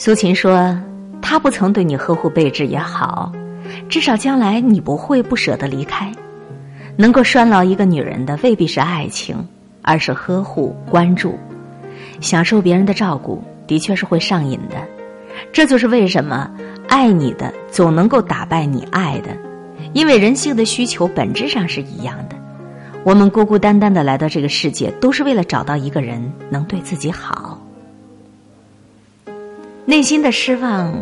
苏秦说：“他不曾对你呵护备至也好，至少将来你不会不舍得离开。能够拴牢一个女人的，未必是爱情，而是呵护、关注。享受别人的照顾，的确是会上瘾的。这就是为什么爱你的总能够打败你爱的，因为人性的需求本质上是一样的。我们孤孤单单的来到这个世界，都是为了找到一个人能对自己好。”内心的失望，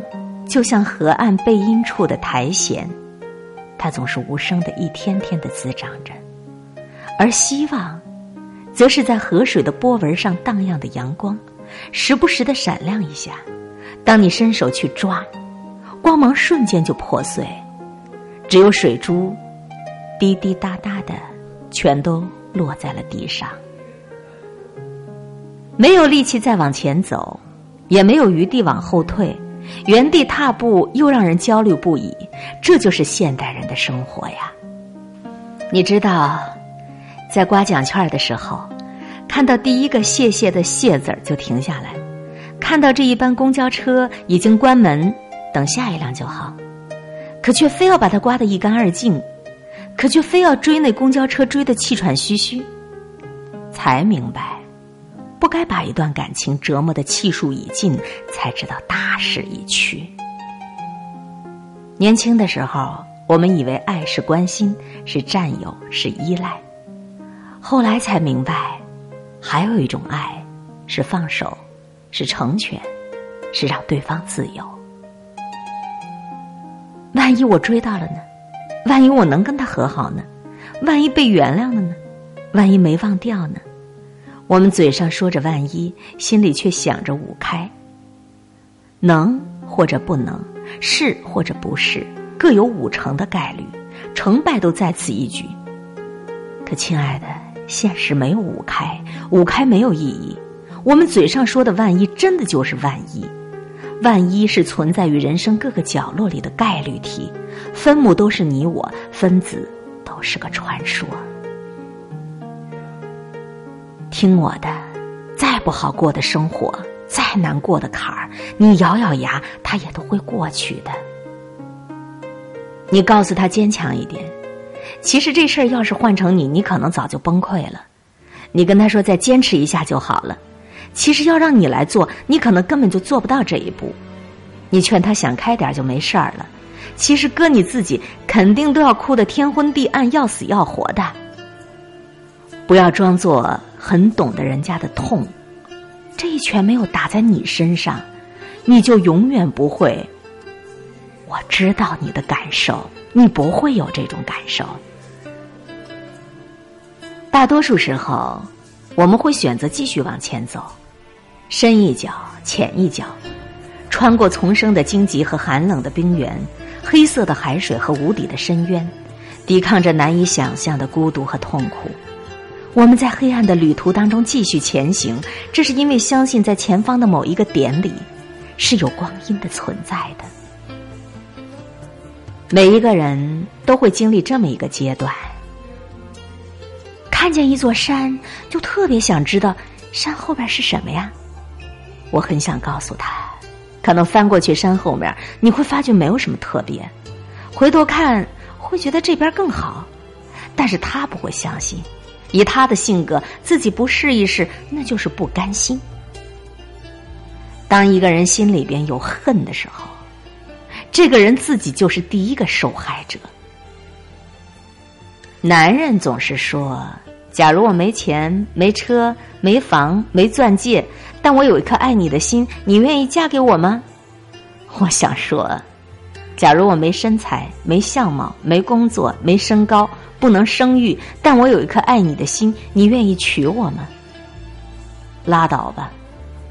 就像河岸背阴处的苔藓，它总是无声的一天天的滋长着；而希望，则是在河水的波纹上荡漾的阳光，时不时的闪亮一下。当你伸手去抓，光芒瞬间就破碎，只有水珠滴滴答答的，全都落在了地上，没有力气再往前走。也没有余地往后退，原地踏步又让人焦虑不已。这就是现代人的生活呀！你知道，在刮奖券的时候，看到第一个“谢谢”的“谢”字儿就停下来；看到这一班公交车已经关门，等下一辆就好，可却非要把它刮得一干二净，可却非要追那公交车追得气喘吁吁，才明白。不该把一段感情折磨的气数已尽，才知道大势已去。年轻的时候，我们以为爱是关心，是占有，是依赖，后来才明白，还有一种爱是放手，是成全，是让对方自由。万一我追到了呢？万一我能跟他和好呢？万一被原谅了呢？万一没忘掉呢？我们嘴上说着万一，心里却想着五开。能或者不能，是或者不是，各有五成的概率，成败都在此一举。可亲爱的，现实没有五开，五开没有意义。我们嘴上说的万一，真的就是万一。万一是存在于人生各个角落里的概率题，分母都是你我，分子都是个传说。听我的，再不好过的生活，再难过的坎儿，你咬咬牙，他也都会过去的。你告诉他坚强一点，其实这事儿要是换成你，你可能早就崩溃了。你跟他说再坚持一下就好了，其实要让你来做，你可能根本就做不到这一步。你劝他想开点就没事儿了，其实搁你自己肯定都要哭得天昏地暗，要死要活的。不要装作。很懂得人家的痛，这一拳没有打在你身上，你就永远不会。我知道你的感受，你不会有这种感受。大多数时候，我们会选择继续往前走，深一脚浅一脚，穿过丛生的荆棘和寒冷的冰原，黑色的海水和无底的深渊，抵抗着难以想象的孤独和痛苦。我们在黑暗的旅途当中继续前行，这是因为相信在前方的某一个点里是有光阴的存在的。每一个人都会经历这么一个阶段：看见一座山，就特别想知道山后边是什么呀？我很想告诉他，可能翻过去山后面，你会发觉没有什么特别，回头看会觉得这边更好，但是他不会相信。以他的性格，自己不试一试，那就是不甘心。当一个人心里边有恨的时候，这个人自己就是第一个受害者。男人总是说：“假如我没钱、没车、没房、没钻戒，但我有一颗爱你的心，你愿意嫁给我吗？”我想说：“假如我没身材、没相貌、没工作、没身高。”不能生育，但我有一颗爱你的心，你愿意娶我吗？拉倒吧，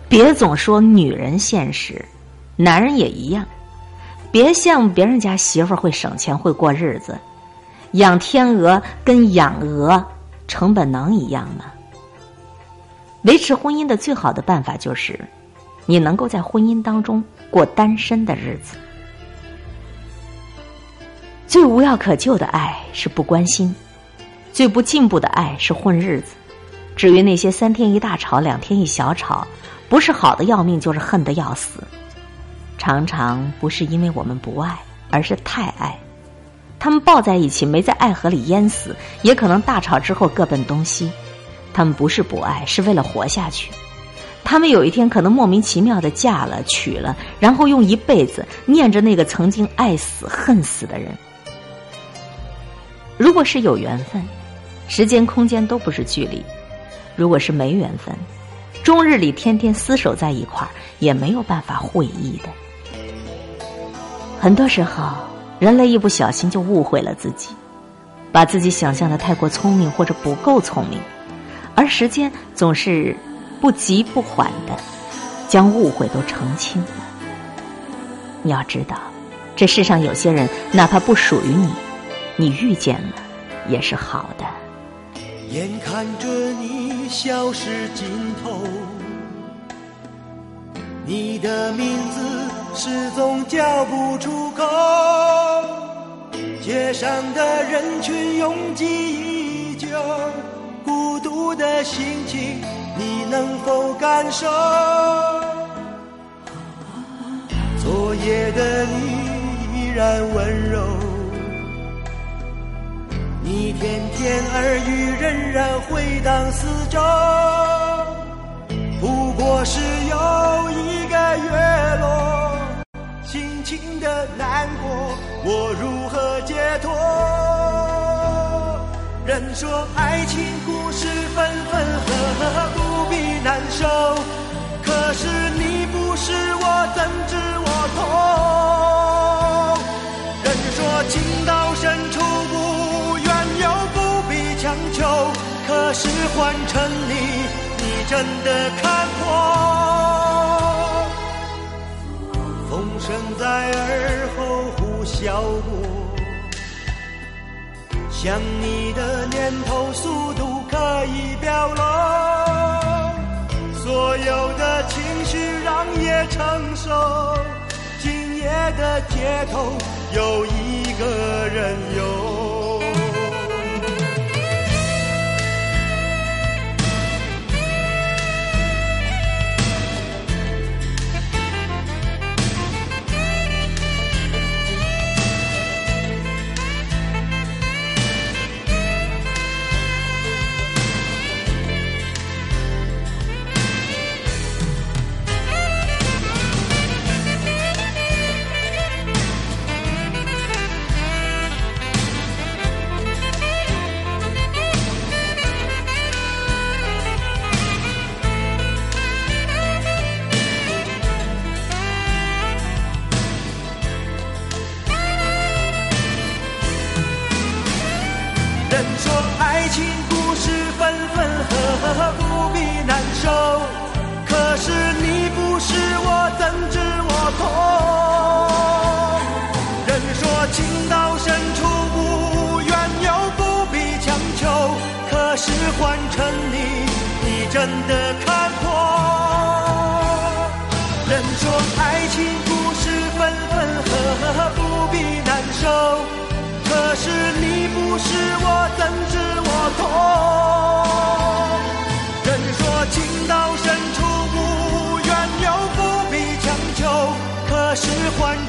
别总说女人现实，男人也一样。别羡慕别人家媳妇会省钱会过日子，养天鹅跟养鹅成本能一样吗？维持婚姻的最好的办法就是，你能够在婚姻当中过单身的日子。最无药可救的爱是不关心，最不进步的爱是混日子。至于那些三天一大吵、两天一小吵，不是好的要命，就是恨得要死。常常不是因为我们不爱，而是太爱。他们抱在一起，没在爱河里淹死，也可能大吵之后各奔东西。他们不是不爱，是为了活下去。他们有一天可能莫名其妙的嫁了、娶了，然后用一辈子念着那个曾经爱死恨死的人。如果是有缘分，时间空间都不是距离；如果是没缘分，终日里天天厮守在一块儿，也没有办法会意的。很多时候，人类一不小心就误会了自己，把自己想象的太过聪明或者不够聪明，而时间总是不急不缓的将误会都澄清了。你要知道，这世上有些人，哪怕不属于你，你遇见了也是好的。眼看着你消失尽头，你的名字始终叫不出口。街上的人群拥挤依旧，孤独的心情你能否感受？昨夜的你依然温柔。你甜甜耳语仍然回荡四周，不过是又一个月落，心情的难过，我如何解脱？人说爱情故事分分合合不必难受，可是你不是我怎知我痛？人说情到是换成你，你真的看破。风声在耳后呼啸过，想你的念头速度可以表露，所有的情绪让夜承受。今夜的街头有一个人游。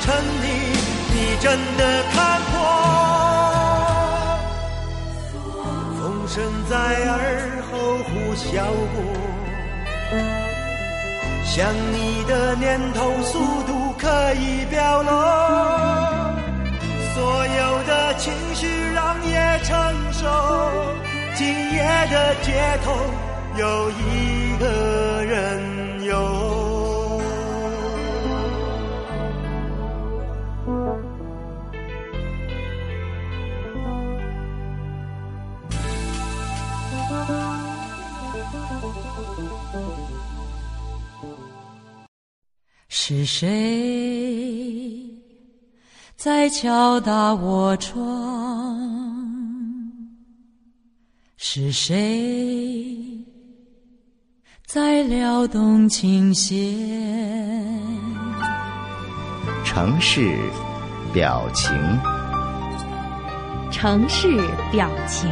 换成你，你真的看破。风声在耳后呼啸过。想你的念头速度可以表露，所有的情绪让夜承受。今夜的街头有一个人游。是谁在敲打我窗？是谁在撩动琴弦？城市表情，城市表情。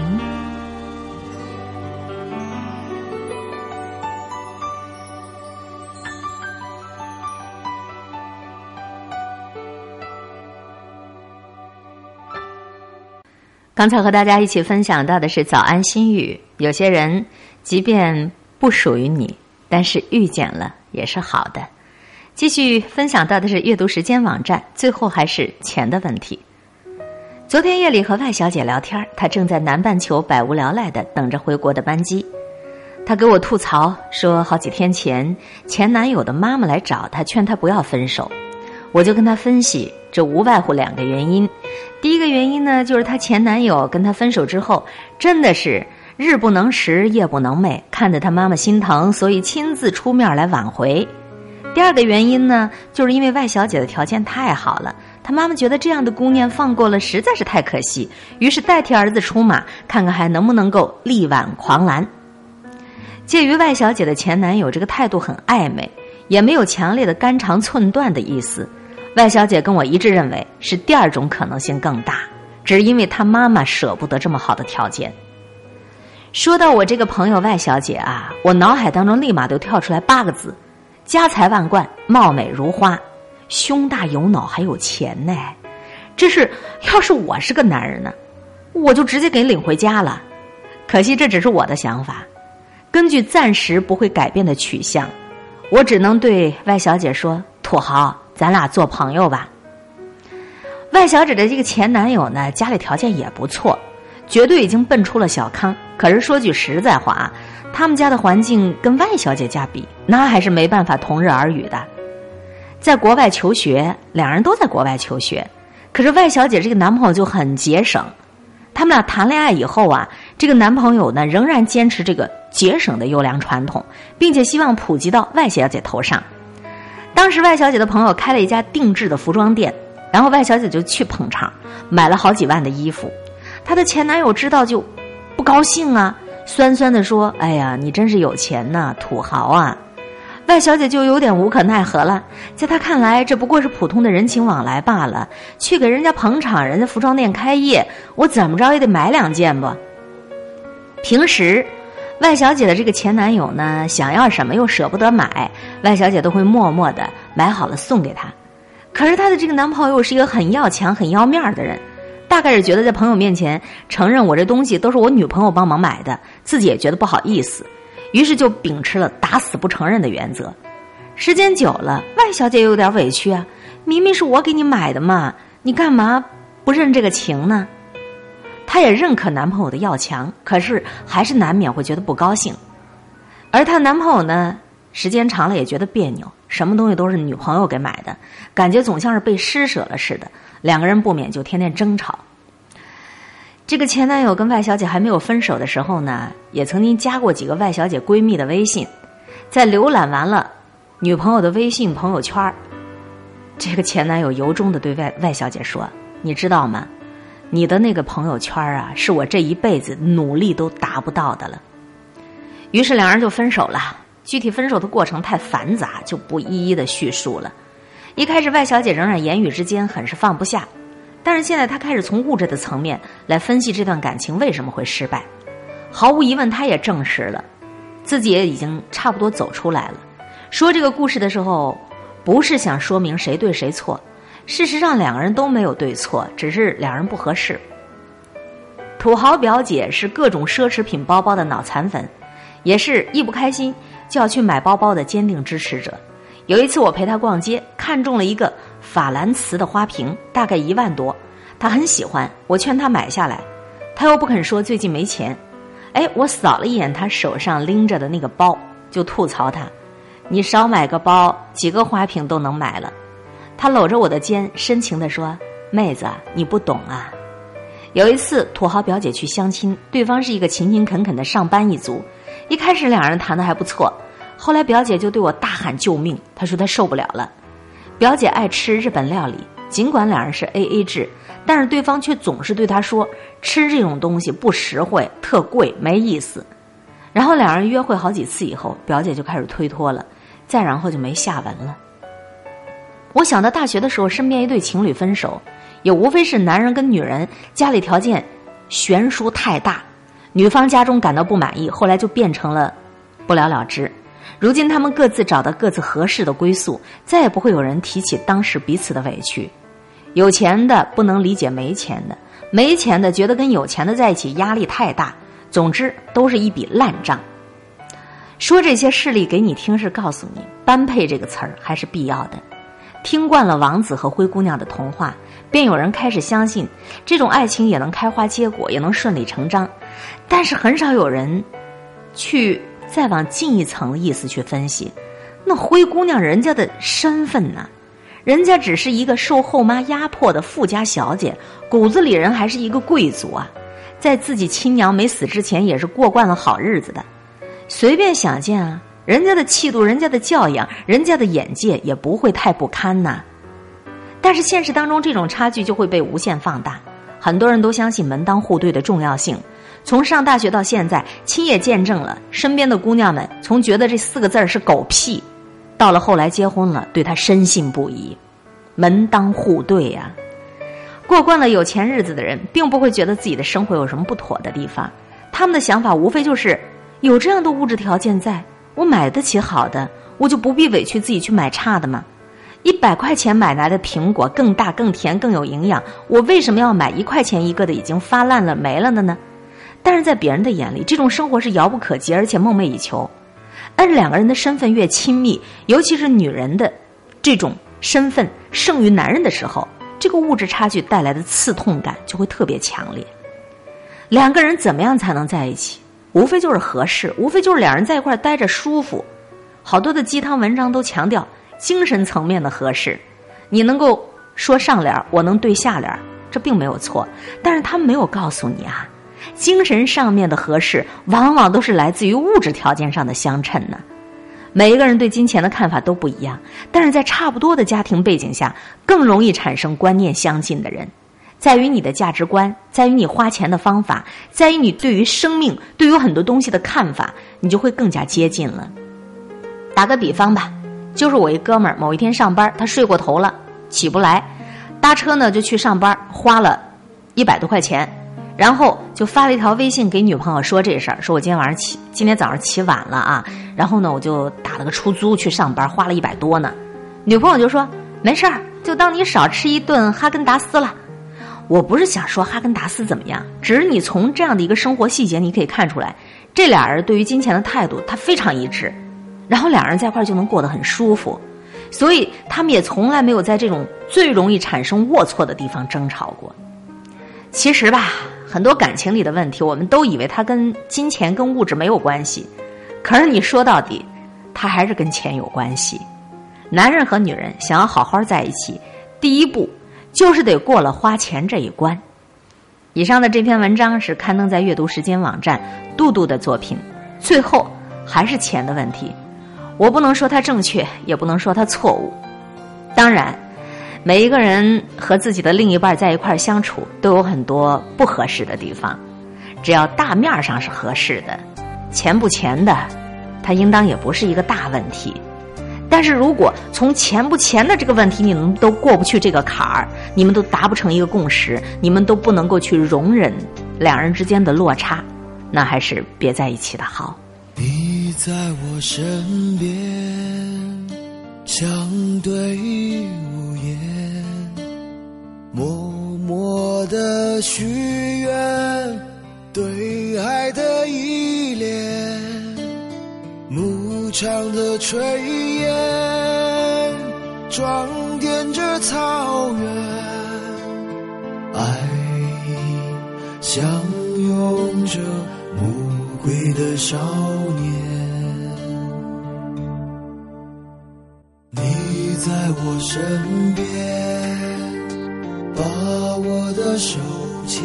刚才和大家一起分享到的是早安心语。有些人即便不属于你，但是遇见了也是好的。继续分享到的是阅读时间网站，最后还是钱的问题。昨天夜里和外小姐聊天，她正在南半球百无聊赖的等着回国的班机。她给我吐槽说，好几天前前男友的妈妈来找她，劝她不要分手。我就跟她分析，这无外乎两个原因。第一个原因呢，就是她前男友跟她分手之后，真的是日不能食，夜不能寐，看得她妈妈心疼，所以亲自出面来挽回。第二个原因呢，就是因为外小姐的条件太好了，她妈妈觉得这样的姑娘放过了实在是太可惜，于是代替儿子出马，看看还能不能够力挽狂澜。介于外小姐的前男友这个态度很暧昧，也没有强烈的肝肠寸断的意思。外小姐跟我一致认为是第二种可能性更大，只是因为她妈妈舍不得这么好的条件。说到我这个朋友外小姐啊，我脑海当中立马就跳出来八个字：家财万贯，貌美如花，胸大有脑，还有钱呢。这是要是我是个男人呢，我就直接给领回家了。可惜这只是我的想法，根据暂时不会改变的取向，我只能对外小姐说：土豪。咱俩做朋友吧。外小姐的这个前男友呢，家里条件也不错，绝对已经奔出了小康。可是说句实在话啊，他们家的环境跟外小姐家比，那还是没办法同日而语的。在国外求学，两人都在国外求学，可是外小姐这个男朋友就很节省。他们俩谈恋爱以后啊，这个男朋友呢仍然坚持这个节省的优良传统，并且希望普及到外小姐头上。当时外小姐的朋友开了一家定制的服装店，然后外小姐就去捧场，买了好几万的衣服。她的前男友知道就不高兴啊，酸酸的说：“哎呀，你真是有钱呐，土豪啊！”外小姐就有点无可奈何了。在她看来，这不过是普通的人情往来罢了。去给人家捧场，人家服装店开业，我怎么着也得买两件不？平时。外小姐的这个前男友呢，想要什么又舍不得买，外小姐都会默默的买好了送给他。可是她的这个男朋友是一个很要强、很要面的人，大概是觉得在朋友面前承认我这东西都是我女朋友帮忙买的，自己也觉得不好意思，于是就秉持了打死不承认的原则。时间久了，外小姐有点委屈啊，明明是我给你买的嘛，你干嘛不认这个情呢？她也认可男朋友的要强，可是还是难免会觉得不高兴。而她男朋友呢，时间长了也觉得别扭，什么东西都是女朋友给买的，感觉总像是被施舍了似的。两个人不免就天天争吵。这个前男友跟外小姐还没有分手的时候呢，也曾经加过几个外小姐闺蜜的微信，在浏览完了女朋友的微信朋友圈这个前男友由衷的对外外小姐说：“你知道吗？”你的那个朋友圈啊，是我这一辈子努力都达不到的了。于是两人就分手了。具体分手的过程太繁杂，就不一一的叙述了。一开始，外小姐仍然言语之间很是放不下，但是现在她开始从物质的层面来分析这段感情为什么会失败。毫无疑问，她也证实了自己也已经差不多走出来了。说这个故事的时候，不是想说明谁对谁错。事实上，两个人都没有对错，只是两人不合适。土豪表姐是各种奢侈品包包的脑残粉，也是一不开心就要去买包包的坚定支持者。有一次我陪她逛街，看中了一个法兰瓷的花瓶，大概一万多，她很喜欢，我劝她买下来，她又不肯说最近没钱。哎，我扫了一眼她手上拎着的那个包，就吐槽她：“你少买个包，几个花瓶都能买了。”他搂着我的肩，深情地说：“妹子，你不懂啊。有一次，土豪表姐去相亲，对方是一个勤勤恳恳的上班一族。一开始两人谈的还不错，后来表姐就对我大喊救命。她说她受不了了。表姐爱吃日本料理，尽管两人是 A A 制，但是对方却总是对她说吃这种东西不实惠，特贵，没意思。然后两人约会好几次以后，表姐就开始推脱了，再然后就没下文了。”我想到大学的时候，身边一对情侣分手，也无非是男人跟女人家里条件悬殊太大，女方家中感到不满意，后来就变成了不了了之。如今他们各自找到各自合适的归宿，再也不会有人提起当时彼此的委屈。有钱的不能理解没钱的，没钱的觉得跟有钱的在一起压力太大。总之，都是一笔烂账。说这些事例给你听，是告诉你“般配”这个词儿还是必要的。听惯了王子和灰姑娘的童话，便有人开始相信这种爱情也能开花结果，也能顺理成章。但是很少有人去再往近一层的意思去分析。那灰姑娘人家的身份呢？人家只是一个受后妈压迫的富家小姐，骨子里人还是一个贵族啊，在自己亲娘没死之前，也是过惯了好日子的。随便想见啊，人家的气度、人家的教养、人家的眼界，也不会太不堪呐。但是现实当中，这种差距就会被无限放大。很多人都相信门当户对的重要性。从上大学到现在，亲眼见证了身边的姑娘们从觉得这四个字儿是狗屁。到了后来结婚了，对他深信不疑，门当户对呀。过惯了有钱日子的人，并不会觉得自己的生活有什么不妥的地方。他们的想法无非就是：有这样的物质条件在，我买得起好的，我就不必委屈自己去买差的吗？一百块钱买来的苹果更大、更甜、更有营养，我为什么要买一块钱一个的已经发烂了、没了的呢？但是在别人的眼里，这种生活是遥不可及，而且梦寐以求。但是两个人的身份越亲密，尤其是女人的这种身份胜于男人的时候，这个物质差距带来的刺痛感就会特别强烈。两个人怎么样才能在一起？无非就是合适，无非就是两人在一块儿待着舒服。好多的鸡汤文章都强调精神层面的合适，你能够说上联，我能对下联，这并没有错。但是他们没有告诉你啊。精神上面的合适，往往都是来自于物质条件上的相称呢。每一个人对金钱的看法都不一样，但是在差不多的家庭背景下，更容易产生观念相近的人，在于你的价值观，在于你花钱的方法，在于你对于生命、对于很多东西的看法，你就会更加接近了。打个比方吧，就是我一哥们儿某一天上班，他睡过头了，起不来，搭车呢就去上班，花了一百多块钱。然后就发了一条微信给女朋友说这事儿，说我今天晚上起，今天早上起晚了啊。然后呢，我就打了个出租去上班，花了一百多呢。女朋友就说没事儿，就当你少吃一顿哈根达斯了。我不是想说哈根达斯怎么样，只是你从这样的一个生活细节，你可以看出来，这俩人对于金钱的态度他非常一致，然后两人在一块就能过得很舒服，所以他们也从来没有在这种最容易产生龌龊的地方争吵过。其实吧。很多感情里的问题，我们都以为它跟金钱、跟物质没有关系，可是你说到底，它还是跟钱有关系。男人和女人想要好好在一起，第一步就是得过了花钱这一关。以上的这篇文章是刊登在阅读时间网站杜杜的作品，最后还是钱的问题。我不能说它正确，也不能说它错误。当然。每一个人和自己的另一半在一块相处，都有很多不合适的地方。只要大面上是合适的，钱不钱的，它应当也不是一个大问题。但是如果从钱不钱的这个问题，你们都过不去这个坎儿，你们都达不成一个共识，你们都不能够去容忍两人之间的落差，那还是别在一起的好。你在我身边，相对无言。默默的许愿，对爱的依，长的炊烟，装点着草原，爱相拥着暮归的少年，你在我身边。把我的手牵，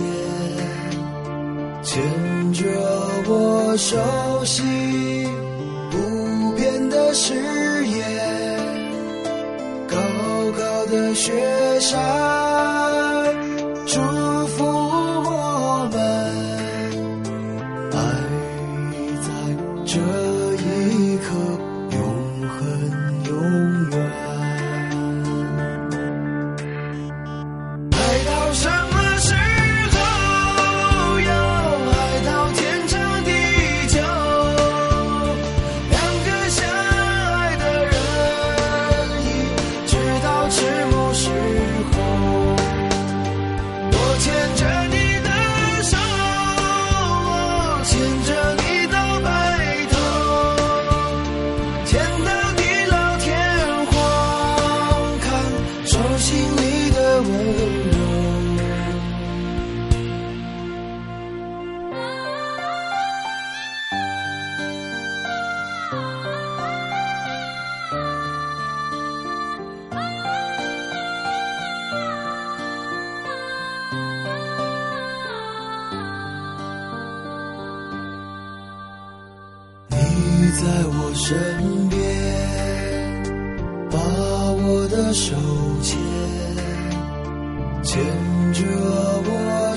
牵着我手心雪山